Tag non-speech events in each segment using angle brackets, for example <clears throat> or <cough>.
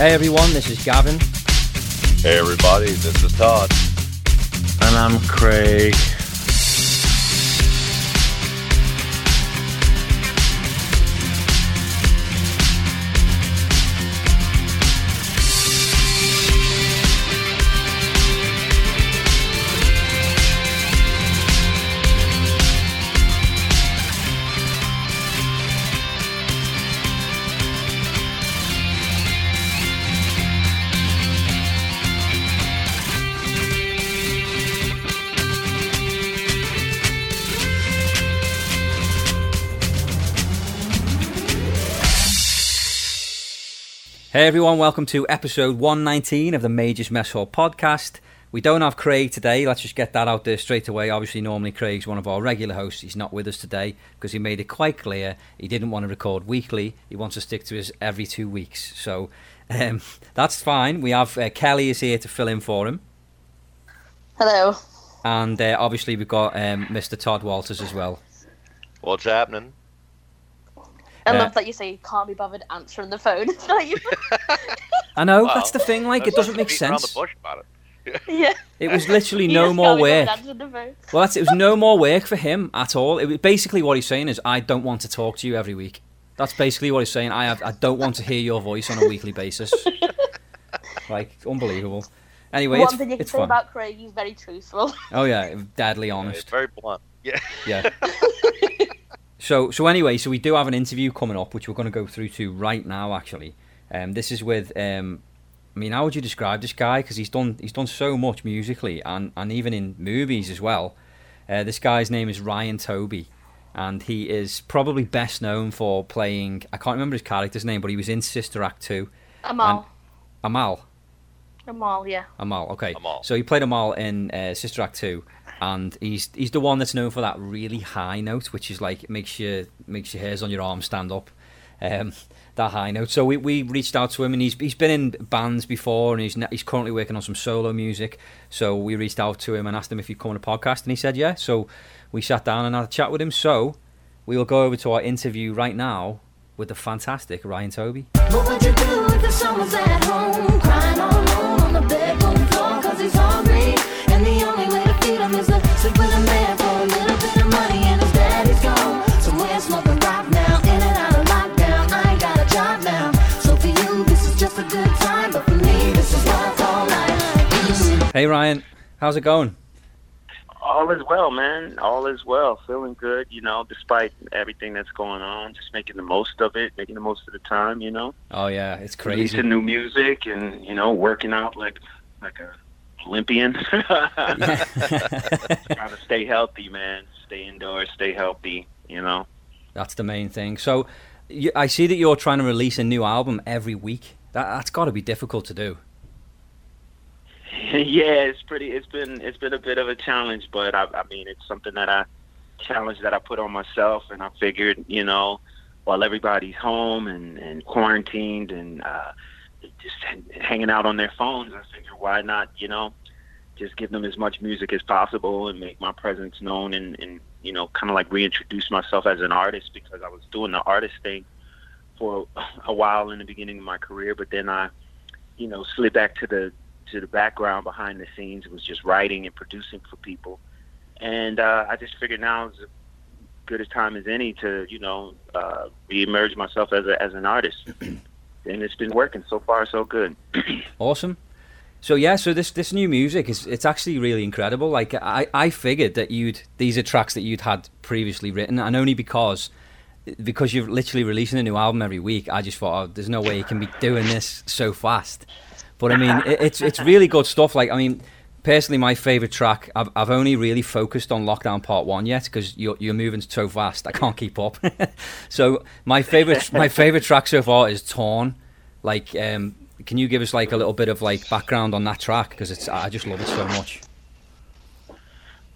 Hey everyone, this is Gavin. Hey everybody, this is Todd. And I'm Craig. Hey everyone, welcome to episode 119 of the Majors Mess Hall podcast. We don't have Craig today, let's just get that out there straight away. Obviously, normally Craig's one of our regular hosts. He's not with us today because he made it quite clear he didn't want to record weekly. He wants to stick to his every two weeks. So um, <laughs> that's fine. We have uh, Kelly is here to fill in for him. Hello. And uh, obviously, we've got um, Mr. Todd Walters as well. What's happening? I Uh, love that you say you can't be bothered answering the phone. <laughs> It's not you. I know, Wow. that's the thing, like, it doesn't make sense. the bush about it. <laughs> yeah. It was literally You no more can't be bothered work. the phone. Well, that's, it was <laughs> no more work for him at all. It was basically what he's saying is, I don't want to talk to you every week. That's basically what he's saying. I have, I don't want to hear your voice on a weekly basis. like unbelievable. Anyway, One it's, thing you can it's say fun. about Craig, he's very truthful. Oh yeah, deadly honest. it's very blunt. Yeah. Yeah. So so anyway, so we do have an interview coming up, which we're going to go through to right now. Actually, um, this is with. Um, I mean, how would you describe this guy? Because he's done he's done so much musically and and even in movies as well. Uh, this guy's name is Ryan Toby, and he is probably best known for playing. I can't remember his character's name, but he was in Sister Act two. Ahmal. Ahmal. Ahmal, yeah. Ahmal. Okay. Ahmal. So he played Ahmal in uh, Sister Act two, and he's he's the one that's known for that really high note, which is like makes your makes your hairs on your arm stand up. Um, that high note. So we, we reached out to him, and he's he's been in bands before, and he's he's currently working on some solo music. So we reached out to him and asked him if he'd come on a podcast, and he said yeah. So we sat down and had a chat with him. So we will go over to our interview right now with the fantastic Ryan Toby. Only way to feed him is to sleep with a man for a little bit of money and his daddy's gone. Somewhere smoking rock now, in and out of lockdown. I ain't got a job now. So for you, this is just a good time, but for me, this is what I call. Hey Ryan, how's it going? All is well, man. All is well. Feeling good, you know, despite everything that's going on. Just making the most of it, making the most of the time, you know. Oh yeah, it's crazy. Releasing new music and, you know, working out like like a Olympian. <laughs> <laughs> Trying to stay healthy, man. Stay indoors, stay healthy, you know. That's the main thing. So, you, I see that you're trying to release a new album every week. That, that's got to be difficult to do. <laughs> yeah, it's pretty. It's been it's been a bit of a challenge, but I, I mean, it's something that I challenge that I put on myself, and I figured, you know, while everybody's home and and quarantined and uh, just hanging out on their phones, I figured why not, you know, just give them as much music as possible and make my presence known and and you know, kind of like reintroduce myself as an artist because I was doing the artist thing for a while in the beginning of my career, but then I, you know, slid back to the to the background behind the scenes. It was just writing and producing for people, and uh, I just figured now is good a time as any to you know uh, reemerge myself as a, as an artist, <clears throat> and it's been working so far so good. <clears throat> Awesome. So yeah, so this this new music is it's actually really incredible. Like I, I figured that you'd these are tracks that you'd had previously written, and only because because you're literally releasing a new album every week, I just thought, oh, there's no way you can be doing this so fast. But I mean, it, it's it's really good stuff. Like I mean, personally, my favorite track, I've I've only really focused on Lockdown Part One yet because you're you're moving so fast, I can't keep up. <laughs> so my favorite my favorite track so far is Torn. Like, um, can you give us like a little bit of like background on that track because it's I just love it so much.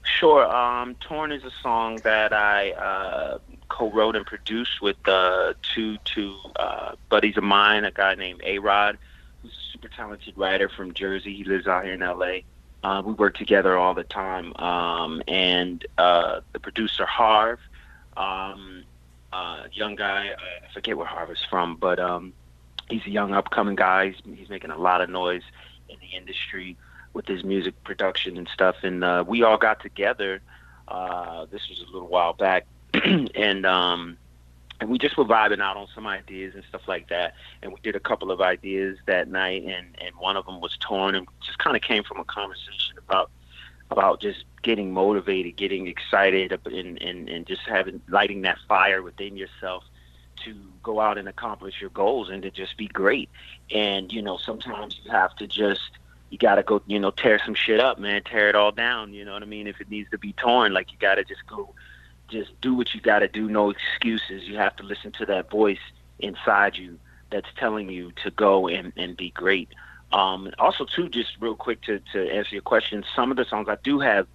Sure. Um, Torn is a song that I uh, co-wrote and produced with uh, two two uh, buddies of mine. A guy named A Rod, who's a super talented writer from Jersey. He lives out here in L.A. Uh, we work together all the time. Um, and uh, the producer Harv, um, uh, young guy. I forget where Harv is from, but um, he's a young upcoming guy. He's, he's making a lot of noise in the industry with his music production and stuff. And uh, we all got together. Uh, this was a little while back, <clears throat> and um, and we just were vibing out on some ideas and stuff like that. And we did a couple of ideas that night, and and one of them was torn, and just kind of came from a conversation about about just getting motivated, getting excited, and and and just having lighting that fire within yourself to go out and accomplish your goals and to just be great. And you know, sometimes you have to just you got to go, you know, tear some shit up, man, tear it all down. You know what I mean? If it needs to be torn, like you got to just go, just do what you got to do. No excuses. You have to listen to that voice inside you that's telling you to go and, and be great. Um, also, too, just real quick to, to answer your question, some of the songs I do have,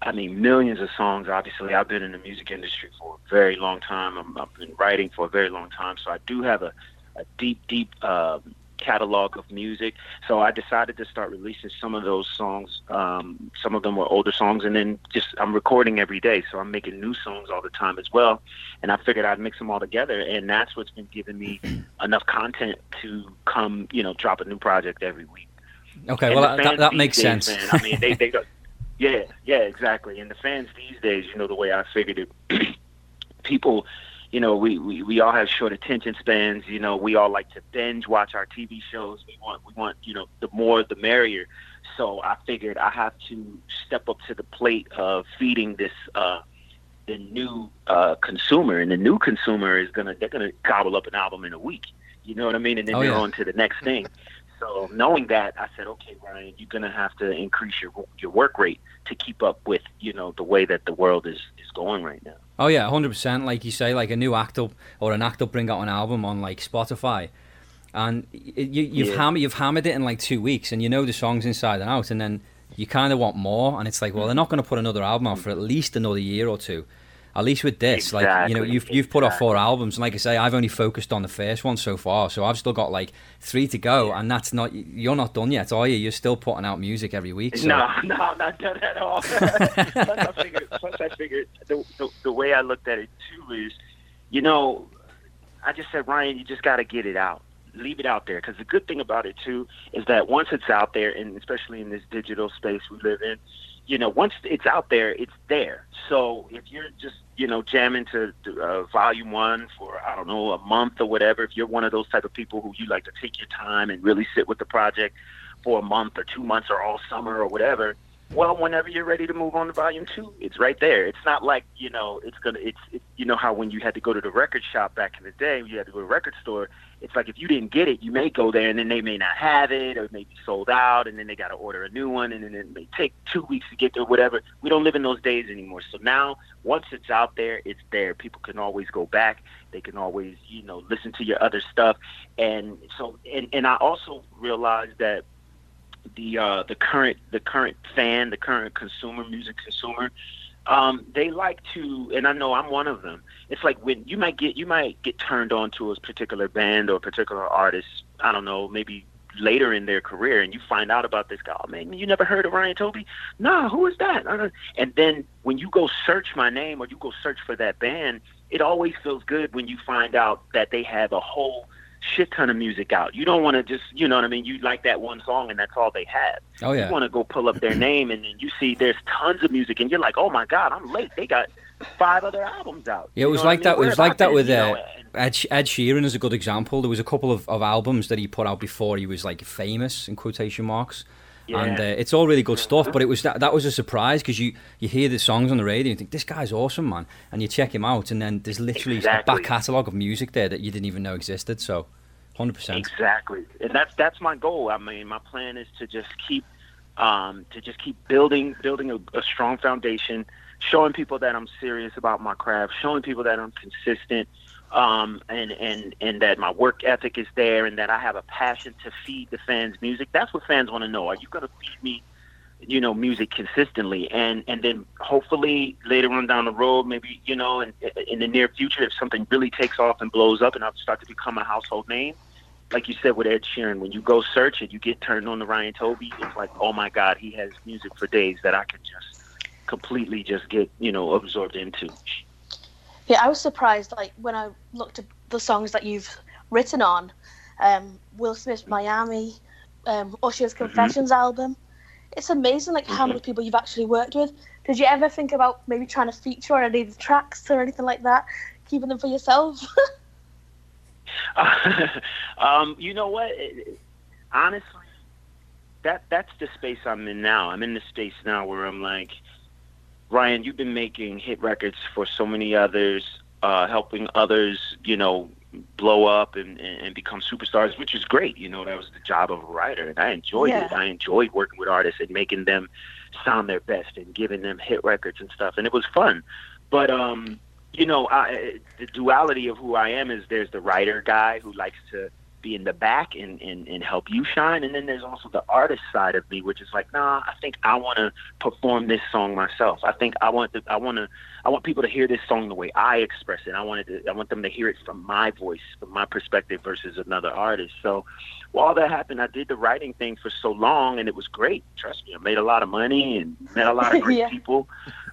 I mean, millions of songs. Obviously, I've been in the music industry for a very long time. I'm, I've been writing for a very long time, so I do have a, a deep, deep um, catalog of music. So I decided to start releasing some of those songs. Um, some of them were older songs, and then just I'm recording every day, so I'm making new songs all the time as well. And I figured I'd mix them all together, and that's what's been giving me <clears throat> enough content to come, you know, drop a new project every week. Okay, And well that, that makes days, sense. Man, I mean, they, they go, <laughs> yeah, yeah, exactly. And the fans these days, you know, the way I figured it, <clears throat> people, you know, we, we, we all have short attention spans. You know, we all like to binge watch our TV shows. We want, we want, you know, the more the merrier. So I figured I have to step up to the plate of feeding this, uh, the new uh, consumer, and the new consumer is gonna they're gonna gobble up an album in a week. You know what I mean? And then Oh, they're yeah. on to the next thing. So knowing that, I said, okay, Ryan, you're gonna have to increase your your work rate to keep up with you know the way that the world is is going right now. Oh yeah, hundred percent. Like you say, like a new act up or an act up bring out an album on like Spotify, and you, you've Yeah. hammered you've hammered it in like two weeks, and you know the songs inside and out, and then you kind of want more, and it's like, well, hmm. they're not going to put another album out for at least another year or two. At least with this, like you know, you've you've put out four albums, and like I say, I've only focused on the first one so far, so I've still got like three to go, and that's not you're not done yet, are you? You're still putting out music every week. So. No, <laughs> no, not done at all. <laughs> plus, I figured, plus, I figured the, the the way I looked at it too is, you know, I just said, Ryan, you just got to get it out, leave it out there. Because the good thing about it too is that once it's out there, and especially in this digital space we live in, you know, once it's out there, it's there. So if you're just you know jamming to uh, volume one for I don't know a month or whatever, if you're one of those type of people who you like to take your time and really sit with the project for a month or two months or all summer or whatever. Well, whenever you're ready to move on to volume two, it's right there. It's not like you know it's gonna. It's it, you know how when you had to go to the record shop back in the day, you had to go to the record store. It's like if you didn't get it, you may go there and then they may not have it, or it may be sold out, and then they got to order a new one, and then it may take two weeks to get there, whatever. We don't live in those days anymore. So now, once it's out there, it's there. People can always go back. They can always, you know, listen to your other stuff, and so and and I also realized that the uh, the current the current fan, the current consumer, music consumer, um, they like to, and I know I'm one of them. It's like when you might get you might get turned on to a particular band or a particular artist. I don't know, maybe later in their career, and you find out about this guy. Oh man, you never heard of Ryan Toby? Nah, who is that? And then when you go search my name or you go search for that band, it always feels good when you find out that they have a whole shit ton of music out. You don't want to just, you know what I mean? You like that one song and that's all they have. Oh yeah. You want to go pull up their name and then you see there's tons of music and you're like, oh my god, I'm late. They got five other albums out. Yeah, it was like I mean? that. It was like that with uh, Ed, Ed Sheeran is a good example. There was a couple of, of albums that he put out before he was like famous in quotation marks, and uh, it's all really good stuff. But it was that that was a surprise because you you hear the songs on the radio and you think this guy's awesome, man, and you check him out, and then there's literally Exactly. a back catalogue of music there that you didn't even know existed. So, hundred percent. Exactly, and that's that's my goal. I mean, my plan is to just keep um, to just keep building building a, a strong foundation, showing people that I'm serious about my craft, showing people that I'm consistent, um, and and and that my work ethic is there, and that I have a passion to feed the fans music. That's what fans want to know. Are you going to feed me? you know music consistently and and then hopefully later on down the road maybe you know in, in the near future if something really takes off and blows up and i start to become a household name like you said with Ed Sheeran, when you go search it, you get turned on to Ryan Toby. It's like, oh my God, he has music for days that I can just completely just get, you know, absorbed into. Yeah, I was surprised. Like when I looked at the songs that you've written on, um, Will Smith's Miami, um, Usher's Mm-hmm. Confessions album. It's amazing, like how many people you've actually worked with. Did you ever think about maybe trying to feature on any of the tracks or anything like that, keeping them for yourself? <laughs> <laughs> um, you know what? It- honestly, that that's the space I'm in now. I'm in the space now where I'm like, Ryan, you've been making hit records for so many others, uh, helping others, you know, blow up and, and, and become superstars, which is great. You know, that was the job of a writer, and I enjoyed it. I enjoyed working with artists and making them sound their best and giving them hit records and stuff, and it was fun. But um, you know, I, the duality of who I am is there's the writer guy who likes to be in the back and, and, and help you shine. And then there's also the artist side of me, which is like, nah, I think I want to perform this song myself. I think I want to, I want to, I want people to hear this song the way I express it. I wanted to, I want them to hear it from my voice, from my perspective versus another artist. So while that happened, I did the writing thing for so long and it was great. Trust me, I made a lot of money and met a lot of <laughs> great Yeah. people.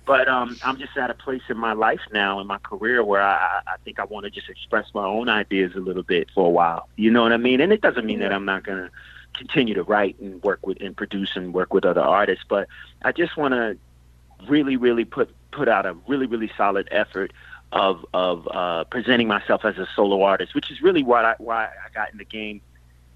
But um, I'm just at a place in my life now in my career where I, I think I want to just express my own ideas a little bit for a while. You know what I mean? And it doesn't mean that I'm not gonna continue to write and work with and produce and work with other artists, but I just want to really, really put put out a really, really solid effort of of uh, presenting myself as a solo artist, which is really why I why I got in the game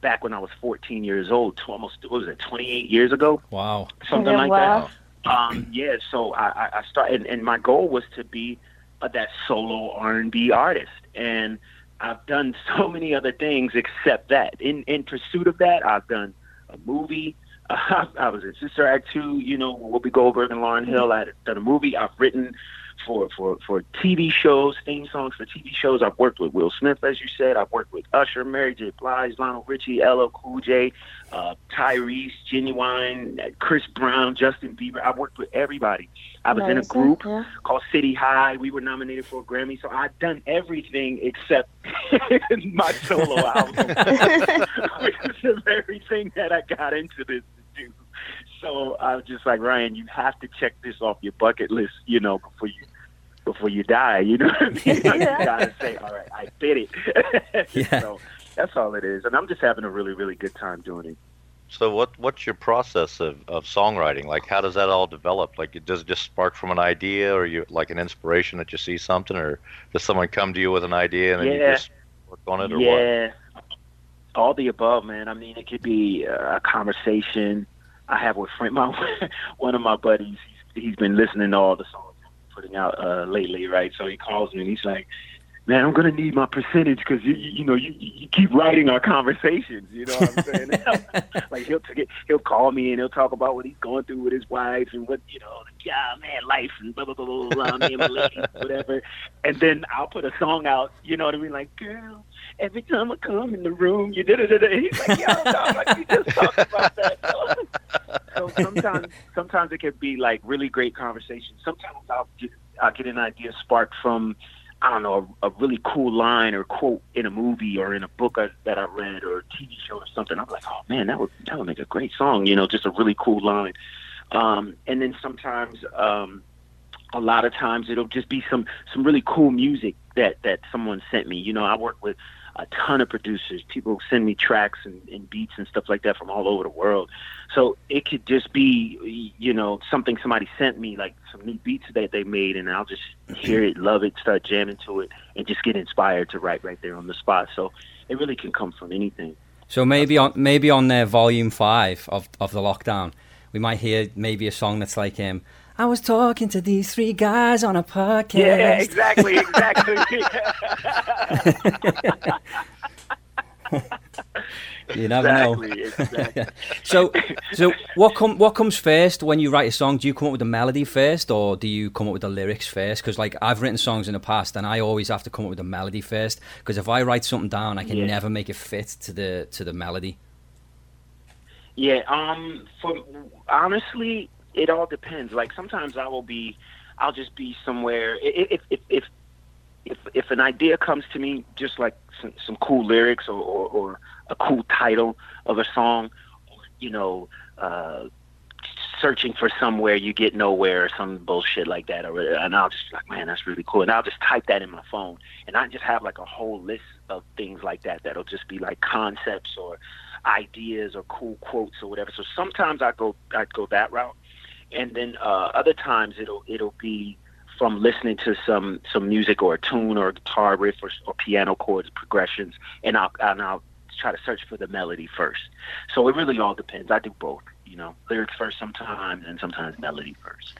back when I was 14 years old, to almost what was it 28 years ago Wow. something Yeah, like wow. that. Um, yeah, so I, I- I started, and, and my goal was to be uh, that solo R and B artist, and I've done <laughs> so many other things except that. In in pursuit of that, I've done a movie. Uh, <laughs> I was in Sister Act two, you know, with Whoopi Goldberg and Lauryn Hill. I had done a movie. I've written for for for TV shows, theme songs for TV shows. I've worked with Will Smith, as you said. I've worked with Usher, Mary J. Blige, Lionel Richie, LL Cool J, uh, Tyrese, Ginuwine, uh, Chris Brown, Justin Bieber. I've worked with everybody. I was in a group Yeah. called City High. We were nominated for a Grammy, so I've done everything except <laughs> my solo <laughs> album, which is the very thing that I got into this to do. So I was just like, Ryan, you have to check this off your bucket list, you know, before you before you die. You know what I mean? <laughs> you Yeah. gotta say, all right, I did it. <laughs> Yeah. So that's all it is, and I'm just having a really, really good time doing it. So what what's your process of, of songwriting? Like how does that all develop? Like it does it just spark from an idea or you like an inspiration that you see something or does someone come to you with an idea and then you just work on it or what? yeah, all the above, man. I mean, it could be uh, a conversation I have with friend. <laughs> My one of my buddies, he's, he's been listening to all the songs I'm out uh, lately, right? So he calls me and he's like, "Man, I'm gonna need my percentage because you, you you know you you keep writing our conversations. You know what I'm saying? <laughs> like he'll take it, he'll call me and he'll talk about what he's going through with his wife and what you know, like, yeah, man, life and blah blah blah blah blah, me and my lady, <laughs> whatever. And then I'll put a song out. You know what I mean? Like, girl, every time I come in the room, you did it. He's like, yo, dog, like we just talked about that. <laughs> so sometimes, sometimes it can be like really great conversation. Sometimes I'll get, I'll get an idea sparked from. I don't know, a, a really cool line or quote in a movie or in a book I, that I read or a TV show or something. I'm like, oh man, that would that would make a great song. You know, just a really cool line. Um, and then sometimes, um, a lot of times, it'll just be some some really cool music that that someone sent me. You know, I work with a ton of producers. People send me tracks and, and beats and stuff like that from all over the world. So it could just be, you know, something somebody sent me, like some new beats that they made, and I'll just hear it, love it, start jamming to it, and just get inspired to write right there on the spot. So it really can come from anything. So maybe on maybe on their volume five of, of the lockdown, we might hear maybe a song that's like um, I was talking to these three guys on a podcast. Yeah, exactly, exactly. <laughs> <laughs> You never know. exactly, exactly. <laughs> So so what com- what comes first when you write a song? Do you come up with the melody first, or do you come up with the lyrics first? Because like I've written songs in the past, and I always have to come up with the melody first. Because if I write something down, I can Yeah. never make it fit to the to the melody. Yeah, um, for honestly, it all depends. Like sometimes I will be, I'll just be somewhere. If if if if if an idea comes to me, just like some, some cool lyrics or, or or a cool title of a song, you know, uh, searching for somewhere you get nowhere or some bullshit like that or and I'll just be like man that's really cool and I'll just type that in my phone and I just have like a whole list of things like that that'll just be like concepts or ideas or cool quotes or whatever so sometimes I go I go that route and then uh, other times it'll it'll be from listening to some some music or a tune or a guitar riff or, or piano chords progressions and I'll and I'll try to search for the melody first so it really all depends I do both you know, lyrics first sometimes and sometimes melody first.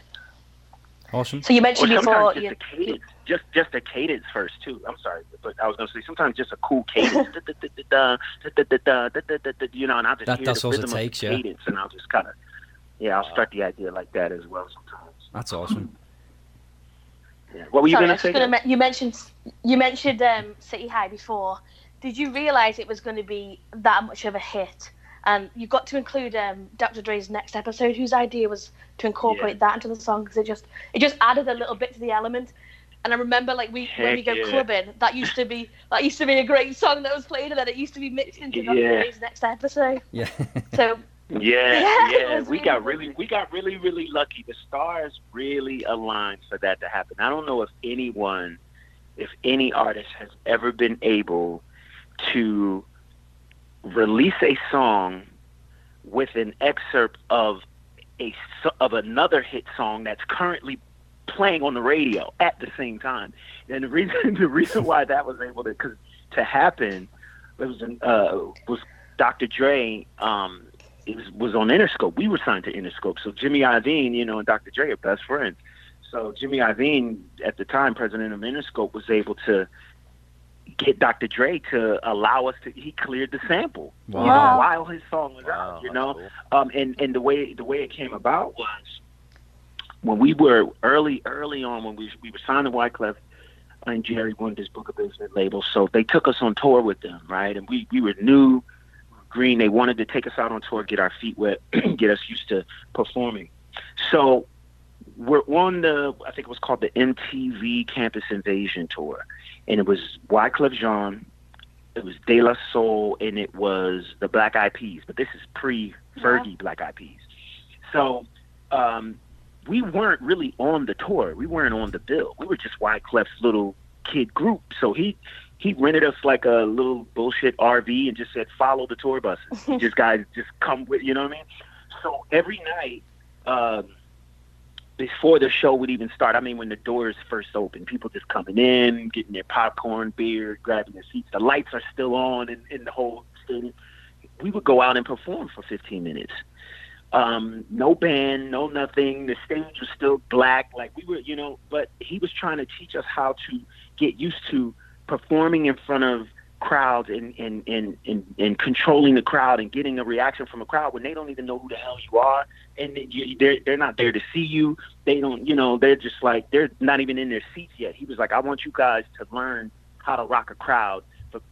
Awesome. So you Or mentioned before, just you, a cadence, just just a cadence first too. I'm sorry, but I was gonna say sometimes just a cool cadence, you know, and I'll just That- hear that's the all it rhythm takes, of the yeah. cadence, and I'll just kind of, yeah, I'll start the idea like that as well sometimes. That's awesome. <laughs> Yeah. What were you sorry, I gonna was say? gonna me- you mentioned you mentioned um, City High before. Did you realise it was going to be that much of a hit? And you got to include um, Dr. Dre's next episode, whose idea was to incorporate that into the song because it just it just added a little bit to the element. And I remember like we when we go yeah. clubbing, that used to be that used to be a great song that was played, and then it used to be mixed into Dr. Yeah. Dre's next episode. Yeah. So <laughs> <laughs> Yeah, Yeah, we got really, we got really, really lucky. The stars really aligned for that to happen. I don't know if anyone, if any artist has ever been able to release a song with an excerpt of a of another hit song that's currently playing on the radio at the same time. And the reason <laughs> the reason why that was able to to happen it was uh, was Dr. Dre um, it was was on Interscope. We were signed to Interscope. So Jimmy Iovine, you know, and Dr. Dre are best friends. So Jimmy Iovine, at the time, president of Interscope, was able to get Dr. Dre to allow us to. He cleared the sample you know, while his song was Wow, out. You know, cool. um, and and the way the way it came about was when we were early early on when we we were signed to Wyclef and Jerry Wonda's Book of Business label. So they took us on tour with them, right? And we we were new, green. They wanted to take us out on tour, get our feet wet, <clears throat> get us used to performing. So we're on the I think it was called the MTV Campus Invasion tour, and it was Wyclef Jean. It was De La Soul and it was the Black Eyed Peas, but this is pre Fergie Black Eyed Peas. So um, we weren't really on the tour. We weren't on the bill. We were just Wyclef's little kid group. So he he rented us like a little bullshit RV and just said follow the tour buses. <laughs> you just guys just come with you know what I mean. So every night. Um, before the show would even start, I mean, when the doors first open, people just coming in, getting their popcorn, beer, grabbing their seats. The lights are still on in, in the whole stadium. We would go out and perform for 15 minutes. Um, no band, no nothing. The stage was still black, like we were, you know. But he was trying to teach us how to get used to performing in front of crowds and and, and, and and controlling the crowd and getting a reaction from a crowd when they don't even know who the hell you are and you, they're they're not there to see you. They don't, you know, they're just like they're not even in their seats yet. He was like, I want you guys to learn how to rock a crowd, but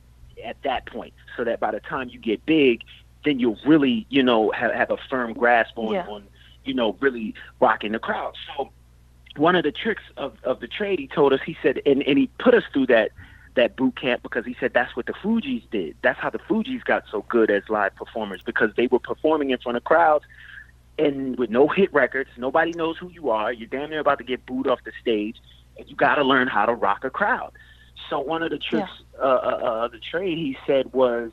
at that point, so that by the time you get big, then you'll really, you know, have, have a firm grasp on Yeah. on, you know, really rocking the crowd. So one of the tricks of, of the trade he told us, he said, and, and he put us through that that boot camp because he said that's what the Fugees did. That's how the Fugees got so good as live performers because they were performing in front of crowds and with no hit records, nobody knows who you are. You're damn near about to get booed off the stage, and you got to learn how to rock a crowd. So one of the tricks uh, uh, uh, the trade, he said, was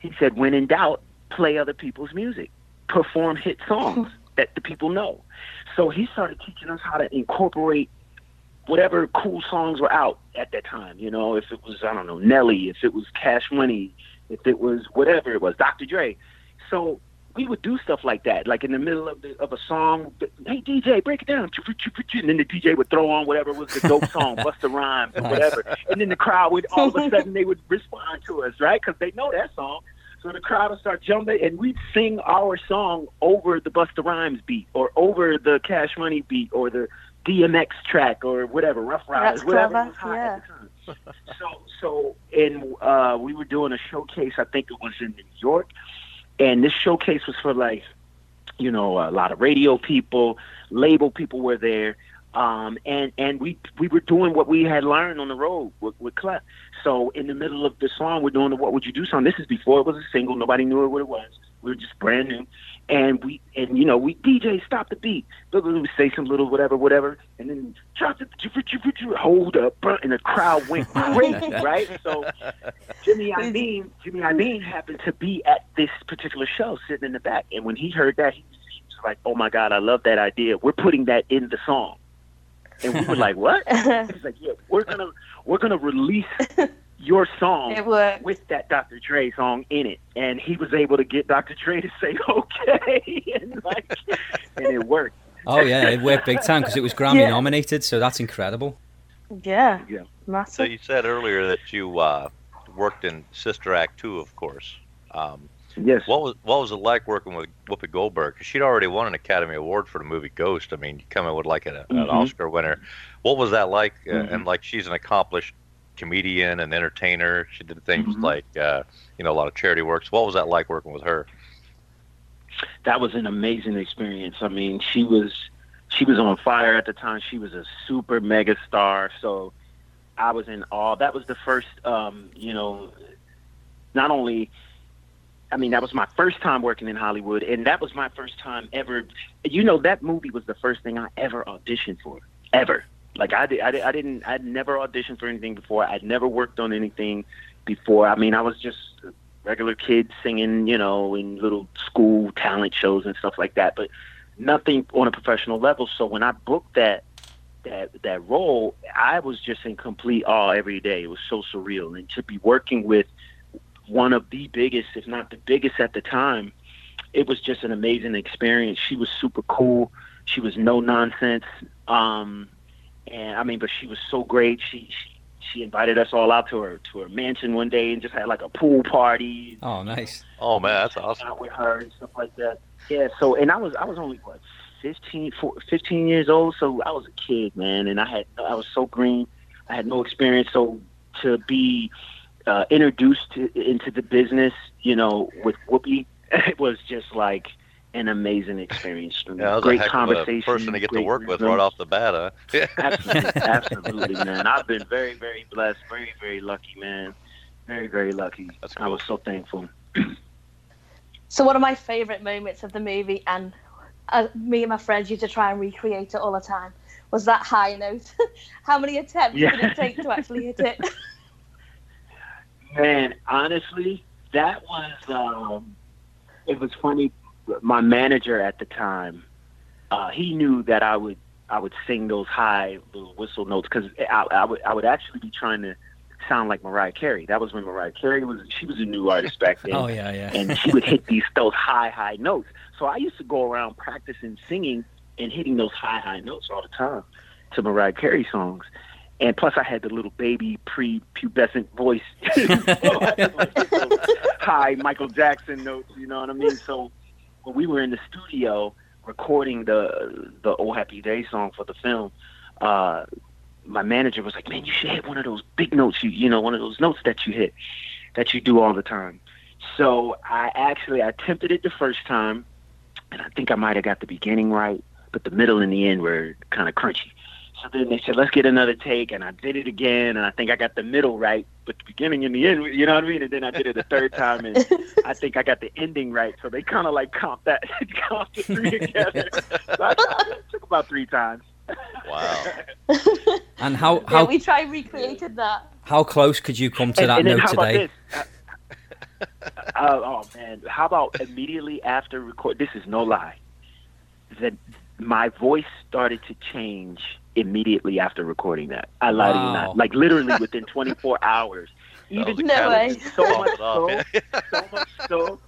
he said, when in doubt, play other people's music, perform hit songs <laughs> that the people know. So he started teaching us how to incorporate whatever cool songs were out at that time. You know, if it was I don't know Nelly, if it was Cash Money, if it was whatever it was, Dr. Dre. So we would do stuff like that, like in the middle of the, of a song. Hey DJ, break it down, and then the DJ would throw on whatever was the dope song, <laughs> Busta Rhymes, or whatever, and then the crowd would all of a <laughs> sudden they would respond to us, right? Because they know that song. So the crowd would start jumping, and we'd sing our song over the Busta Rhymes beat, or over the Cash Money beat, or the DMX track, or whatever, Ruff Ryders, whatever clever, was hot yeah. at the time. so, so, and uh, we were doing a showcase. I think it was in New York, and this showcase was for like, you know, a lot of radio people, label people were there. Um, and and we we were doing what we had learned on the road with, with Clef. So in the middle of the song, we're doing the "What Would You Do" song. This is before it was a single. Nobody knew what it was. We were just brand new, and we and you know we DJ stop the beat, we would say some little whatever whatever, and then drop it, hold up, and the crowd went <laughs> crazy, right? So Jimmy Iovine, Jimmy Iovine happened to be at this particular show, sitting in the back, and when he heard that, he was like, "Oh my God, I love that idea. We're putting that in the song." And we were like, "What?" <laughs> He's like, "Yeah, we're gonna we're gonna release <laughs> your song with that Dr. Dre song in it." And he was able to get Dr. Dre to say, <laughs> "Okay," and like, and it worked. Oh yeah, it worked big time because it was Grammy Yeah. nominated, so that's incredible. Yeah. Yeah. massive. So you said earlier that you uh, worked in Sister Act 2, of course. Um, Yes. what was what was it like working with Whoopi Goldberg? Because she'd already won an Academy Award for the movie Ghost. I mean, you come in with like an, an Mhm. Oscar winner. What was that like? Uh, Mhm. and like, she's an accomplished comedian and entertainer. She did things Mhm. like uh, you know a lot of charity works. What was that like working with her? that was an amazing experience. I mean, she was she was on fire at the time. She was a super mega star. So I was in awe. That was the first, um, you know, not only. I mean, that was my first time working in Hollywood, and that was my first time ever. You know, that movie was the first thing I ever auditioned for, ever. Like I did, I, did, I didn't, I'd never auditioned for anything before. I'd never worked on anything before. I mean, I was just a regular kid singing, you know, in little school talent shows and stuff like that, but nothing on a professional level. So when I booked that that that role, I was just in complete awe every day. It was so surreal, and to be working with one of the biggest, if not the biggest at the time, it was just an amazing experience. She was super cool. She was no nonsense. Um, and I mean, but she was so great. She, she she invited us all out to her to her mansion one day and just had like a pool party Oh, nice. Oh man, that's awesome. out with her and stuff like that. Yeah. So and I was I was only what 15, four- 15 years old, so I was a kid, man, and I had I was so green. I had no experience, so to be uh, introduced to, into the business, you know, with Whoopi, it <laughs> was just like an amazing experience. Yeah, that was great a heck conversation. of a person to get to great work with right off the bat, huh? Absolutely, <laughs> absolutely, man. I've been very, very blessed, very, very lucky, man. Very, very lucky. That's I was so thankful. <clears throat> So one of my favourite moments of the movie, and uh, me and my friends used to try and recreate it all the time, was that high note. <laughs> How many attempts Yeah. did it take to actually hit it? <laughs> Man, honestly, that was um it was funny. My manager at the time, uh, he knew that I would I would sing those high little whistle notes because I, I would I would actually be trying to sound like Mariah Carey. That was when Mariah Carey was she was a new artist back <laughs> then. Oh yeah, yeah. and she would hit <laughs> these those high high notes. So I used to go around practicing singing and hitting those high high notes all the time to Mariah Carey songs. And plus, I had the little baby pre-pubescent voice, <laughs> So like high Michael Jackson notes. You know what I mean? So when we were in the studio recording the the "Oh Happy Day" song for the film, uh, my manager was like, "Man, you should hit one of those big notes. You you know, one of those notes that you hit, that you do all the time." So I actually I attempted it the first time, and I think I might have got the beginning right, but the middle and the end were kind of crunchy. So then they said, "Let's get another take," and I did it again, and I think I got the middle right, but the beginning and the end, you know what I mean? And then I did it a third time, and I think I got the ending right. So they kind of like comp that, <laughs> comp the three together. So I, it took about three times. Wow. <laughs> And how yeah, how we tried recreated that. how close could you come to and, that and then note how about today? this? Uh, uh, oh man, how about immediately after record? This is no lie. That my voice started to change immediately after recording that. I lie to you not. Like literally <laughs> within 24 hours. Even No way. so much so, so much so.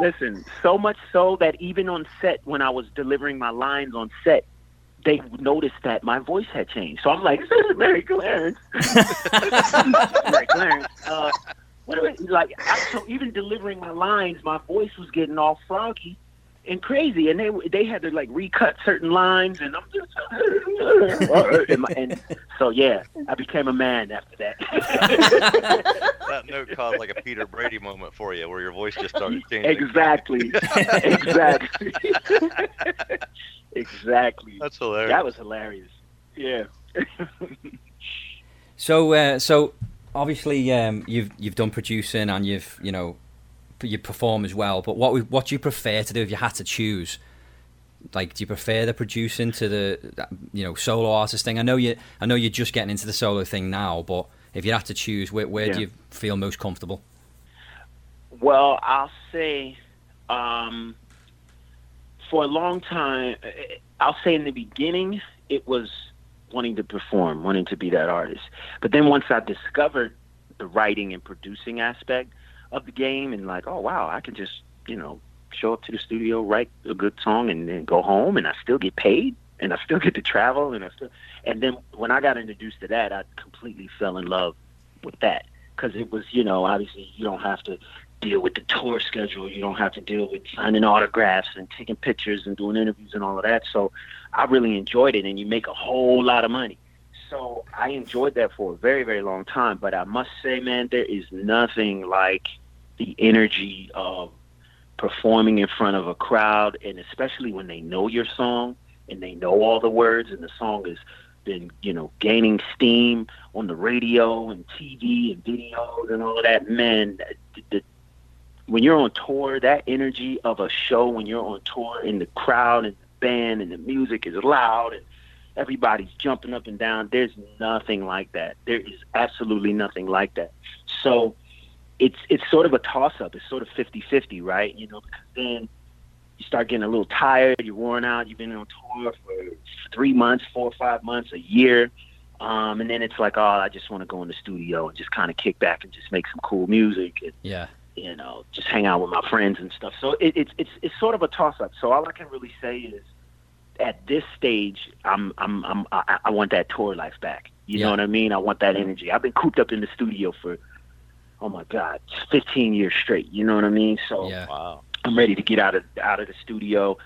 Listen, so much so that even on set, when I was delivering my lines on set, they noticed that my voice had changed. So I'm like, <laughs> "This is Mary Clarence." <laughs> Mary Clarence. Uh, what do I, like? I, so even delivering my lines, my voice was getting all froggy and crazy, and they they had to like recut certain lines, and I'm just <laughs> and, my, and so yeah, I became a man after that. <laughs> that note caused like a Peter Brady moment for you, where your voice just started changing. Exactly. <laughs> exactly. exactly. That's hilarious. That was hilarious. Yeah. So uh, so obviously um, you've you've done producing and you've you know you perform as well. But what we, what do you prefer to do if you had to choose? Like, do you prefer the producing to the you know solo artist thing? I know you I know you're just getting into the solo thing now, but if you had to choose, where where do you feel most comfortable? Well, I'll say, um, for a long time, I'll say in the beginning, it was wanting to perform, wanting to be that artist. But then once I discovered the writing and producing aspect of the game, and like, oh wow, I can just you know show up to the studio, write a good song, and then go home, and I still get paid, and I still <laughs> get to travel, and I still. And then when I got introduced to that, I completely fell in love with that because it was, you know, obviously you don't have to deal with the tour schedule. You don't have to deal with signing autographs and taking pictures and doing interviews and all of that. So I really enjoyed it, and you make a whole lot of money. So I enjoyed that for a very, very long time. But I must say, man, there is nothing like the energy of performing in front of a crowd, and especially when they know your song and they know all the words, and the song has been, you know, gaining steam on the radio and TV and videos and all of that. Man, the, the, when you're on tour, that energy of a show when you're on tour and the crowd and the band and the music is loud and everybody's jumping up and down. There's nothing like that. There is absolutely nothing like that. So it's it's sort of a toss up. It's sort of 50-50, right? You know, because then you start getting a little tired, you're worn out, you've been on tour for three months, four or five months, a year. Um, and then it's like, oh, I just want to go in the studio and just kind of kick back and just make some cool music and Yeah, you know, just hang out with my friends and stuff. So it, it's it's it's sort of a toss up. So all I can really say is, at this stage, I'm I'm I'm I, I want that tour life back. You Yeah. know what I mean? I want that energy. I've been cooped up in the studio for, oh my God, 15 years straight. You know what I mean? So yeah. Wow. I'm ready to get out of out of the studio,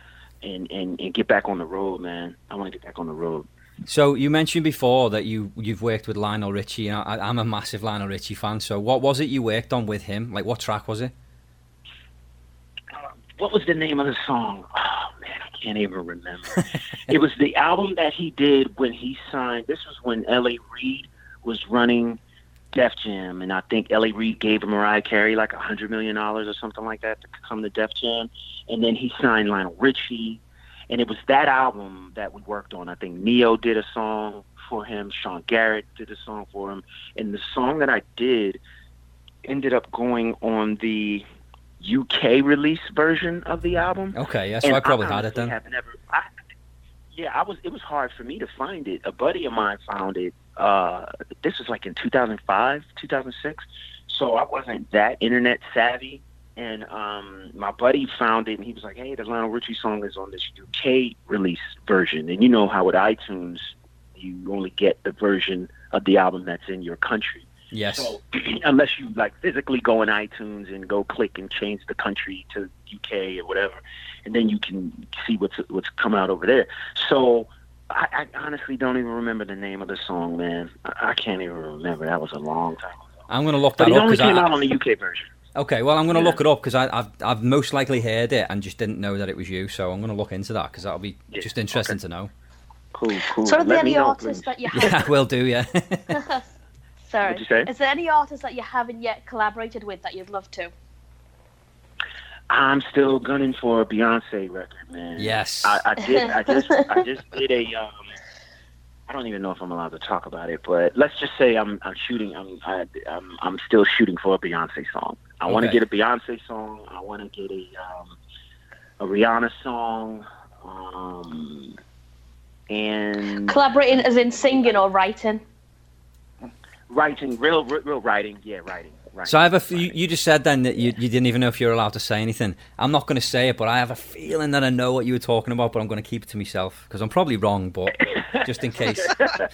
and and and get back on the road, man. I want to get back on the road. So you mentioned before that you you've worked with Lionel Richie. and I, I'm a massive Lionel Richie fan. So what was it you worked on with him? Like what track was it? Uh, what was the name of the song? Oh man, I can't even remember. <laughs> it was the album that he did when he signed. This was when L.A. Reid was running Def Jam, and I think L.A. Reid gave Mariah Carey like a hundred million dollars or something like that to come to Def Jam, and then he signed Lionel Richie, and it was that album that we worked on. I think Ne-Yo did a song for him, Sean Garrett did a song for him, and the song that I did ended up going on the UK release version of the album. Okay, yeah. So And I probably honestly had it then. Have never, I, yeah, I was. It was hard for me to find it. A buddy of mine found it. Uh, this was like in 2005, 2006. So I wasn't that internet savvy, and um, my buddy found it, and he was like, "Hey, the Lionel Richie song is on this UK release version." And you know how with iTunes, you only get the version of the album that's in your country. Yes. So <clears throat> unless you like physically go in iTunes and go click and change the country to UK or whatever, and then you can see what's what's coming out over there. So I, I honestly don't even remember the name of the song, man. I, I can't even remember. That was a long time ago. I'm gonna look But that it up only came I, out on the UK version. Okay, well, I'm going to Yeah. look it up because I've I've most likely heard it and just didn't know that it was you. So I'm going to look into that because that'll be Yeah, just interesting to know. Cool, cool. So are there Let me any know, artists please. that you have? Yeah, will do. Yeah. <laughs> Sorry. You say? Is there any artists that you haven't yet collaborated with that you'd love to? I'm still gunning for a Beyonce record, man. yes. I, I did. I just. I <laughs> just did a. Um, I don't even know if I'm allowed to talk about it, but let's just say I'm. I'm shooting. I'm. I, I'm. I'm still shooting for a Beyonce song. I want to get a Beyonce song. I want to get a. Um, a Rihanna song. Um, and Collaborating as in singing or writing? writing, real, real, real writing. Yeah, writing. Writing so I have a. F- you, you just said then that you, you didn't even know if you're allowed to say anything. I'm not going to say it, but I have a feeling that I know what you were talking about, but I'm going to keep it to myself because I'm probably wrong, but <laughs> just in case. yeah,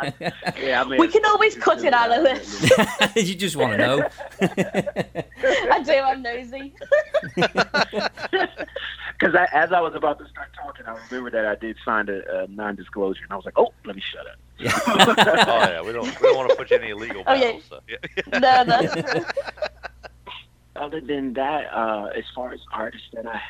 I, yeah, I mean, We can always cut it out of this. <laughs> you just want to know. <laughs> I do, I'm nosy. Because I, as I was about to start talking, I remember that I did sign a, a non-disclosure, and I was like, "Oh, let me shut up." <laughs> Oh yeah, we don't we don't want to put you in any illegal Oh, yeah. So, yeah. No, no. <laughs> Other than that, uh, as far as artists that I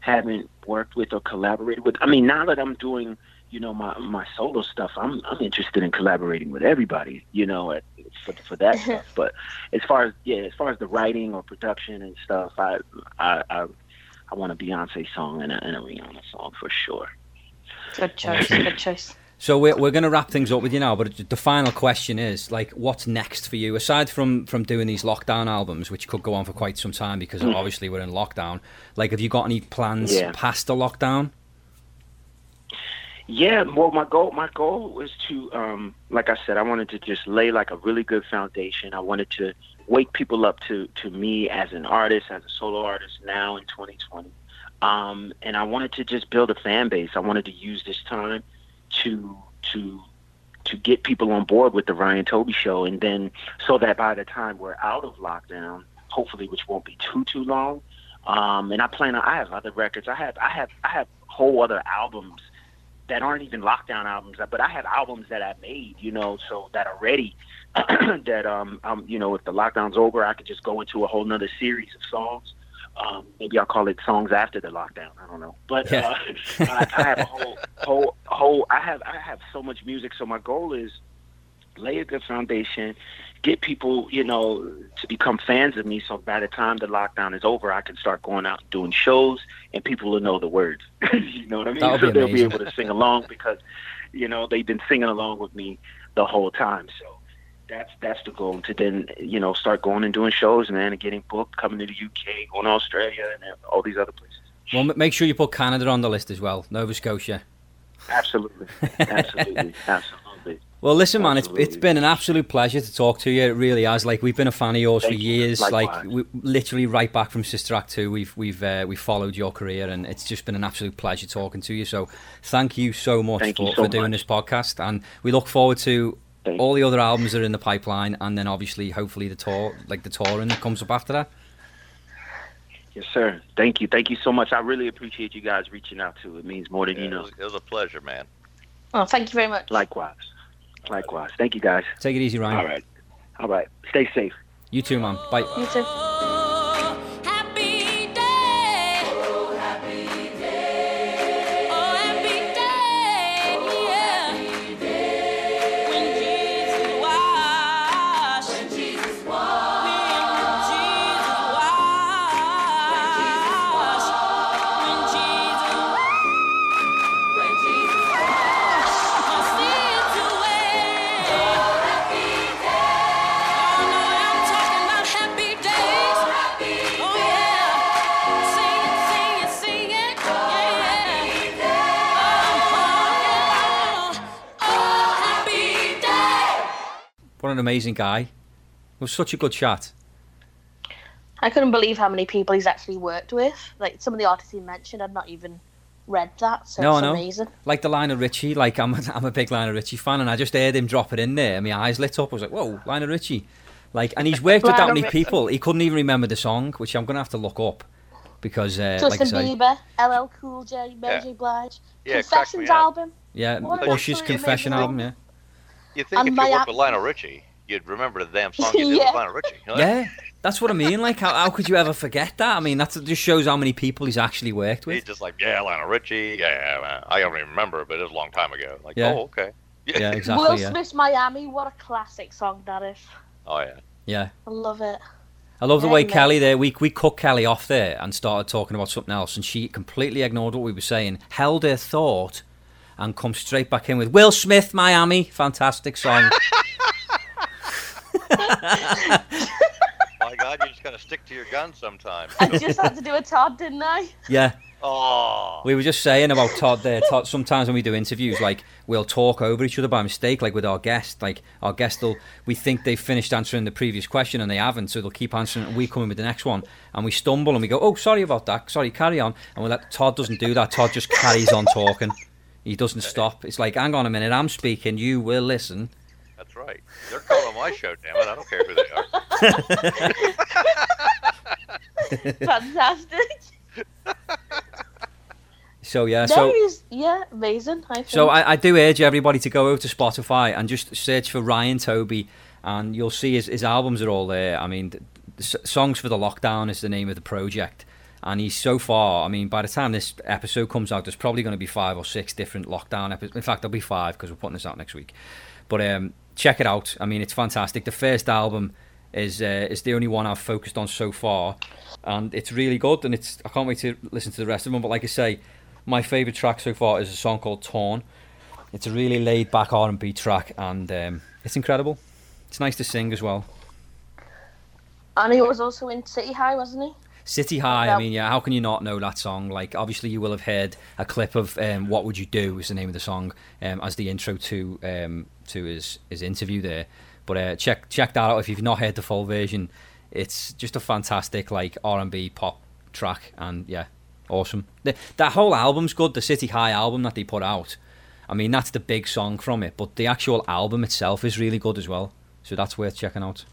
haven't worked with or collaborated with, I mean, now that I'm doing, you know, my my solo stuff, I'm I'm interested in collaborating with everybody. You know, at, for for that <laughs> stuff. But as far as yeah, as far as the writing or production and stuff, I I I, I want a Beyonce song and a, and a Rihanna song for sure. Good choice. <laughs> Good choice. So we're, we're going to wrap things up with you now, but the final question is like, what's next for you aside from from doing these lockdown albums, which could go on for quite some time because obviously we're in lockdown. Like, have you got any plans Yeah. past the lockdown? Yeah, well, my goal my goal was to, um, like I said, I wanted to just lay like a really good foundation. I wanted to wake people up to to me as an artist, as a solo artist now in 2020, um, and I wanted to just build a fan base. I wanted to use this time to to to get people on board with the Ryan Toby show, and then so that by the time we're out of lockdown, hopefully, which won't be too too long, um, and I plan on. I have other records. I have I have I have whole other albums that aren't even lockdown albums, but I have albums that I made, you know, so that are ready. <clears throat> that um, um, you know, if the lockdown's over, I could just go into a whole nother series of songs. Um, maybe I'll call it songs after the lockdown. I don't know, but Yeah. uh, <laughs> I, I have a whole, whole, whole. I have, I have so much music. So my goal is lay a good foundation, get people, you know, to become fans of me. So by the time the lockdown is over, I can start going out and doing shows, and people will know the words. <laughs> you know what I mean? That would so be they'll be able to sing along because, you know, they've been singing along with me the whole time. So that's that's the goal to then you know start going and doing shows, man, and getting booked, coming to the UK, going to Australia, and all these other places. Well, make sure you put Canada on the list as well, Nova Scotia. Absolutely, absolutely, <laughs> absolutely. Well, listen, man, it's it's Absolutely. been an absolute pleasure to talk to you. It really has. Like we've been a fan of yours Thank for you. years. Like Likewise. we, literally right back from Sister Act two, we've we've uh, we followed your career, and it's just been an absolute pleasure talking to you. So, thank you so much Thank for, so for doing much. this podcast, and we look forward to Thank all the other albums that are in the pipeline, and then obviously, hopefully, the tour, like the touring that comes up after that. Yes, sir. Thank you, thank you so much. I really appreciate you guys reaching out to. It means more than Yeah, you it, know. was, it was a pleasure, man. Well, thank you very much. Likewise, likewise. Thank you, guys. Take it easy, Ryan. All right, all right. Stay safe. You too, man. Bye. You too. An amazing guy. It was such a good chat. I couldn't believe how many people he's actually worked with. Like some of the artists he mentioned, I'd not even read that. So No, I it's know. amazing. Like the Lionel Richie, like I'm, <laughs> I'm a big Lionel Richie fan, and I just heard him drop it in there, and my eyes lit up. I was like, "Whoa, Lionel Richie!" Like, and he's <laughs> worked with that many people. He couldn't even remember the song, which I'm gonna have to look up because, uh, like I Justin say, Bieber, LL Cool J, Mary Yeah. J. Blige, Yeah, it cracked me Confessions album. yeah, What an Usher's Confession album, yeah, You think And if my you worked app- with Lionel Richie, you'd remember the damn song you <laughs> did Yeah. with Lionel Richie. you yeah. That's what I mean. Like, how, how could you ever forget that? I mean, that just shows how many people he's actually worked with. He's just like, yeah, Lionel Richie. Yeah, man. I don't even remember, but it was a long time ago. Like, Yeah. oh, okay. Yeah, <laughs> Will exactly. Yeah, Smith's Miami. What a classic song that is. Oh, yeah. yeah. I love it. I love the way no. Kelly there. We we cut Kelly off there and started talking about something else, and she completely ignored what we were saying, held her thought, and come straight back in with Will Smith, Miami, fantastic song. <laughs> My God, you're just going to stick to your guns sometimes. I just had to do a Todd, didn't I? yeah, oh. we were just saying about Todd there. Todd, sometimes when we do interviews, like we'll talk over each other by mistake, like with our guest. Like our guest will, we think they've finished answering the previous question and they haven't, so they'll keep answering, and we come in with the next one, and we stumble and we go, "Oh, sorry about that. Sorry, carry on." And we let Todd doesn't do that. Todd just carries on talking. He doesn't stop. It's like, hang on a minute, I'm speaking. You will listen. That's right. They're calling my show, damn it. I don't care who they are. <laughs> Fantastic. So yeah, there so is, yeah, amazing. I think. so I, I do urge everybody to go over to Spotify and just search for Ryan Toby, and you'll see his, his albums are all there. I mean, th- the songs for the lockdown is the name of the project, and he's so far. I mean, by the time this episode comes out, there's probably going to be five or six different lockdown episodes. In fact, there'll be five because we're putting this out next week. But um, check it out. I mean, it's fantastic. The first album is uh, is the only one I've focused on so far, and it's really good. And it's I can't wait to listen to the rest of them. But like I say, my favourite track so far is a song called Torn. It's a really laid back R and B track, and um, it's incredible. It's nice to sing as well. And he was also in City High, wasn't he? City High. I mean, yeah. How can you not know that song? Like, obviously, you will have heard a clip of um, "What Would You Do" is the name of the song um, as the intro to um, to his his interview there. But uh, check check that out if you've not heard the full version. It's just a fantastic like R and B pop track, and yeah, awesome. The, that whole album's good. The City High album that they put out. I mean, that's the big song from it, but the actual album itself is really good as well. So that's worth checking out.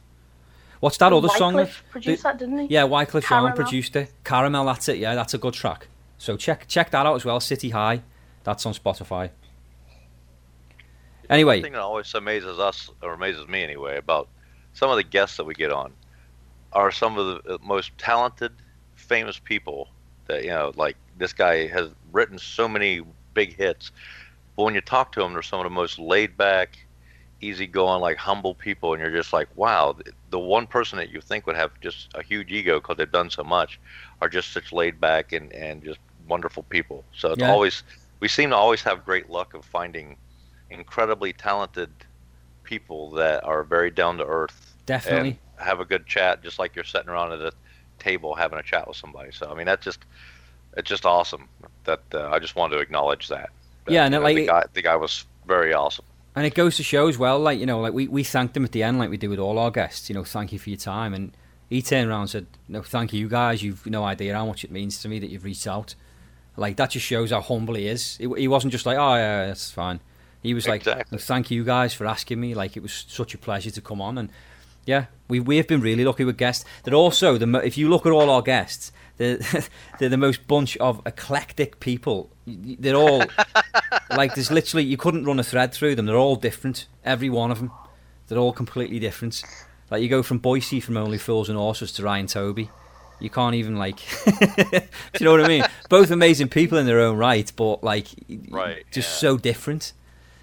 What's that other song? that- Wyclef produced that, didn't he? yeah, Wyclef Jean Caramel. produced it. Caramel, that's it. Yeah, that's a good track. So check check that out as well. City High, that's on Spotify. Anyway, One thing that always amazes us, or amazes me anyway, about some of the guests that we get on are some of the uh, most talented, famous people that, you know, like this guy has written so many big hits. But when you talk to them, they're some of the most laid back, easygoing, like humble people. And you're just like, wow, the- one person that you think would have just a huge ego because they've done so much are just such laid back and, and just wonderful people. So it's Yeah. always, we seem to always have great luck of finding incredibly talented people that are very down to earth definitely. have a good chat, just like you're sitting around at a table having a chat with somebody. So I mean, that's just it's just awesome. That uh, I just wanted to acknowledge that. That, Yeah, and you it, know, like- the guy the guy was very awesome. And it goes to show as well, like, you know, like we, we thanked him at the end, like we do with all our guests, you know, thank you for your time. And he turned around and said, no, thank you guys. You've no idea how much it means to me that you've reached out. Like, that just shows how humble he is. He, he wasn't just like, oh, yeah, that's fine. He was like, Exactly. "No, thank you guys for asking me. Like, it was such a pleasure to come on. And yeah, we, we have been really lucky with guests. They're also, the if you look at all our guests, they're, <laughs> they're the most bunch of eclectic people. They're all <laughs> like there's literally you couldn't run a thread through them. They're all different, every one of them. They're all completely different. Like you go from Boycie from Only Fools and Horses to Ryan Toby. You can't even like, <laughs> do you know what I mean? Both amazing people in their own right, but like, Right, just yeah. so different.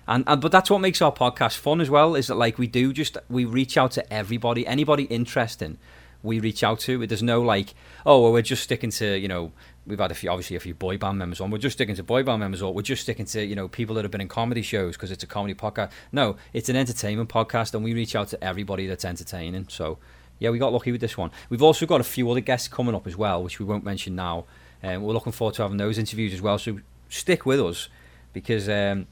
And, and but that's what makes our podcast fun as well. Is that like we do just we reach out to everybody, anybody interesting, we reach out to. It there's no like, oh, well, we're just sticking to you know we've had a few obviously a few boy band members on. We're just sticking to boy band members, or we're just sticking to you know people that have been in comedy shows because it's a comedy podcast. No, it's an entertainment podcast, and we reach out to everybody that's entertaining. So yeah, we got lucky with this one. We've also got a few other guests coming up as well, which we won't mention now. Um, we're looking forward to having those interviews as well. So stick with us because. Um,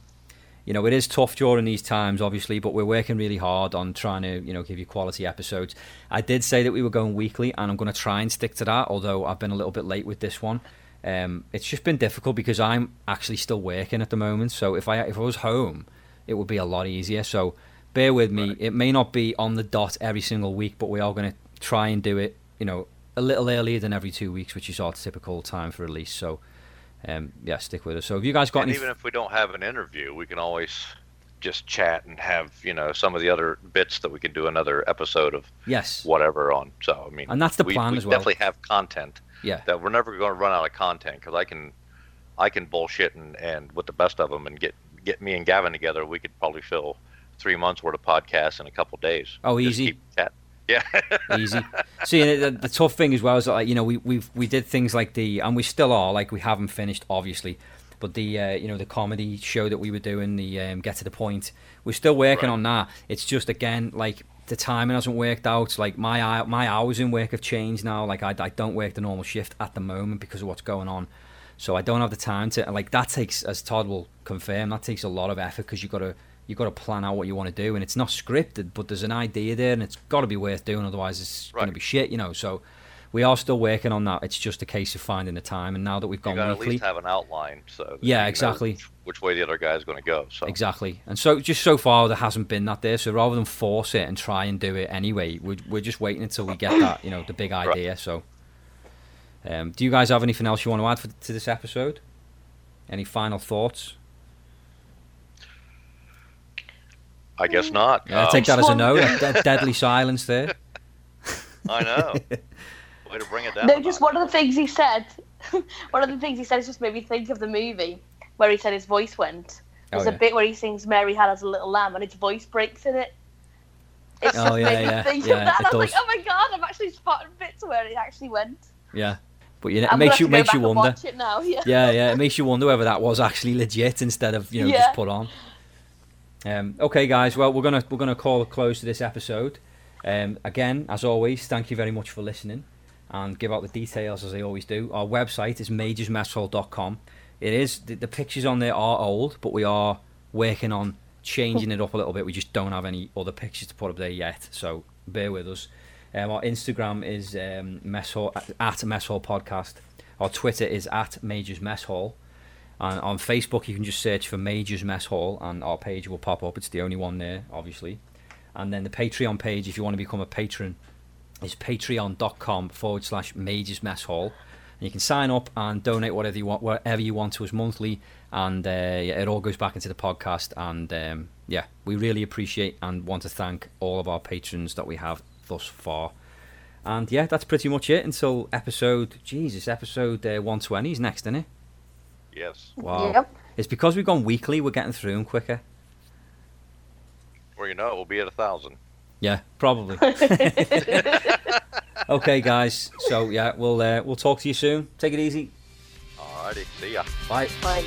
you know, it is tough during these times, obviously, but we're working really hard on trying to, you know, give you quality episodes. I did say that we were going weekly, and I'm going to try and stick to that, although I've been a little bit late with this one. Um, it's just been difficult because I'm actually still working at the moment. So if I if I was home, it would be a lot easier. So bear with me. It may not be on the dot every single week, but we are going to try and do it, you know, a little earlier than every two weeks, which is our typical time for release. So um, yeah, stick with us. So have you guys got And any? even if we don't have an interview, we can always just chat and have you know some of the other bits that we can do another episode of yes. whatever on. So I mean, And that's the we, plan we as well. definitely have content Yeah. that we're never going to run out of content because I can, I can bullshit and, and with the best of them and get get me and Gavin together. We could probably fill three months worth of podcasts in a couple days. Oh, easy. Yeah. <laughs> easy. See, the, the tough thing as well is that like, you know we we we did things like the and we still are like we haven't finished obviously, but the uh, you know the comedy show that we were doing the um, get to the point we're still working Right. on that. It's just again like the timing hasn't worked out. Like my my hours in work have changed now. Like I, I don't work the normal shift at the moment because of what's going on. So I don't have the time to like that takes as Todd will confirm that takes a lot of effort because you've got to you got to plan out what you want to do and it's not scripted but there's an idea there and it's got to be worth doing otherwise it's going to be shit you know so we are still working on that it's just a case of finding the time and now that we've you gone got to at weekly least have an outline so Yeah, exactly. which, which way the other guy is going to go. So Exactly. And so just so far there hasn't been that there. So rather than force it and try and do it anyway, we're, we're just waiting until we get that, you know, the big <coughs> idea. So um, do you guys have anything else you want to add for, to this episode? Any final thoughts? I guess not. Yeah, I Um, take that as a no. A <laughs> deadly silence there. <laughs> I know. <laughs> Way to bring it down. No, just one of the things he said. one of the things he said is just made me think of the movie where he said his voice went. There's Oh, a bit where he sings "Mary Had as a Little Lamb" and his voice breaks in it. It's Oh, just yeah, made me yeah, think yeah, of that. and I was does. like, oh my god, I'm actually spotting bits where it actually went. Yeah, but you know, it makes you makes you wonder. Watch it now. Yeah. yeah, yeah, it makes you wonder whether that was actually legit instead of you know Yeah. just put on. Um, okay, guys. Well, we're gonna we're gonna call a close to this episode. Um, again, as always, thank you very much for listening, and give out the details as I always do. Our website is majorsmesshall.com. It is the, the pictures on there are old, but we are working on changing it up a little bit. We just don't have any other pictures to put up there yet, so bear with us. Um, our Instagram is um, mess hall, at mess hall podcast. Our Twitter is at majors mess hall. And on Facebook, you can just search for Majors Mess Hall, and our page will pop up. It's the only one there, obviously. And then the Patreon page, if you want to become a patron, is patreon.com forward slash Majors Mess Hall. And you can sign up and donate whatever you want, whatever you want to us monthly, and uh, yeah, it all goes back into the podcast. And um, yeah, we really appreciate and want to thank all of our patrons that we have thus far. And yeah, that's pretty much it until episode. Jesus, episode uh, 120 is next, isn't it? Yes. Wow. Yep. It's because we've gone weekly, we're getting through them quicker. Well, you know, it will be at a thousand. Yeah, probably. <laughs> okay, guys. So yeah, we'll uh, we'll talk to you soon. Take it easy. Alrighty. See ya. Bye. Bye.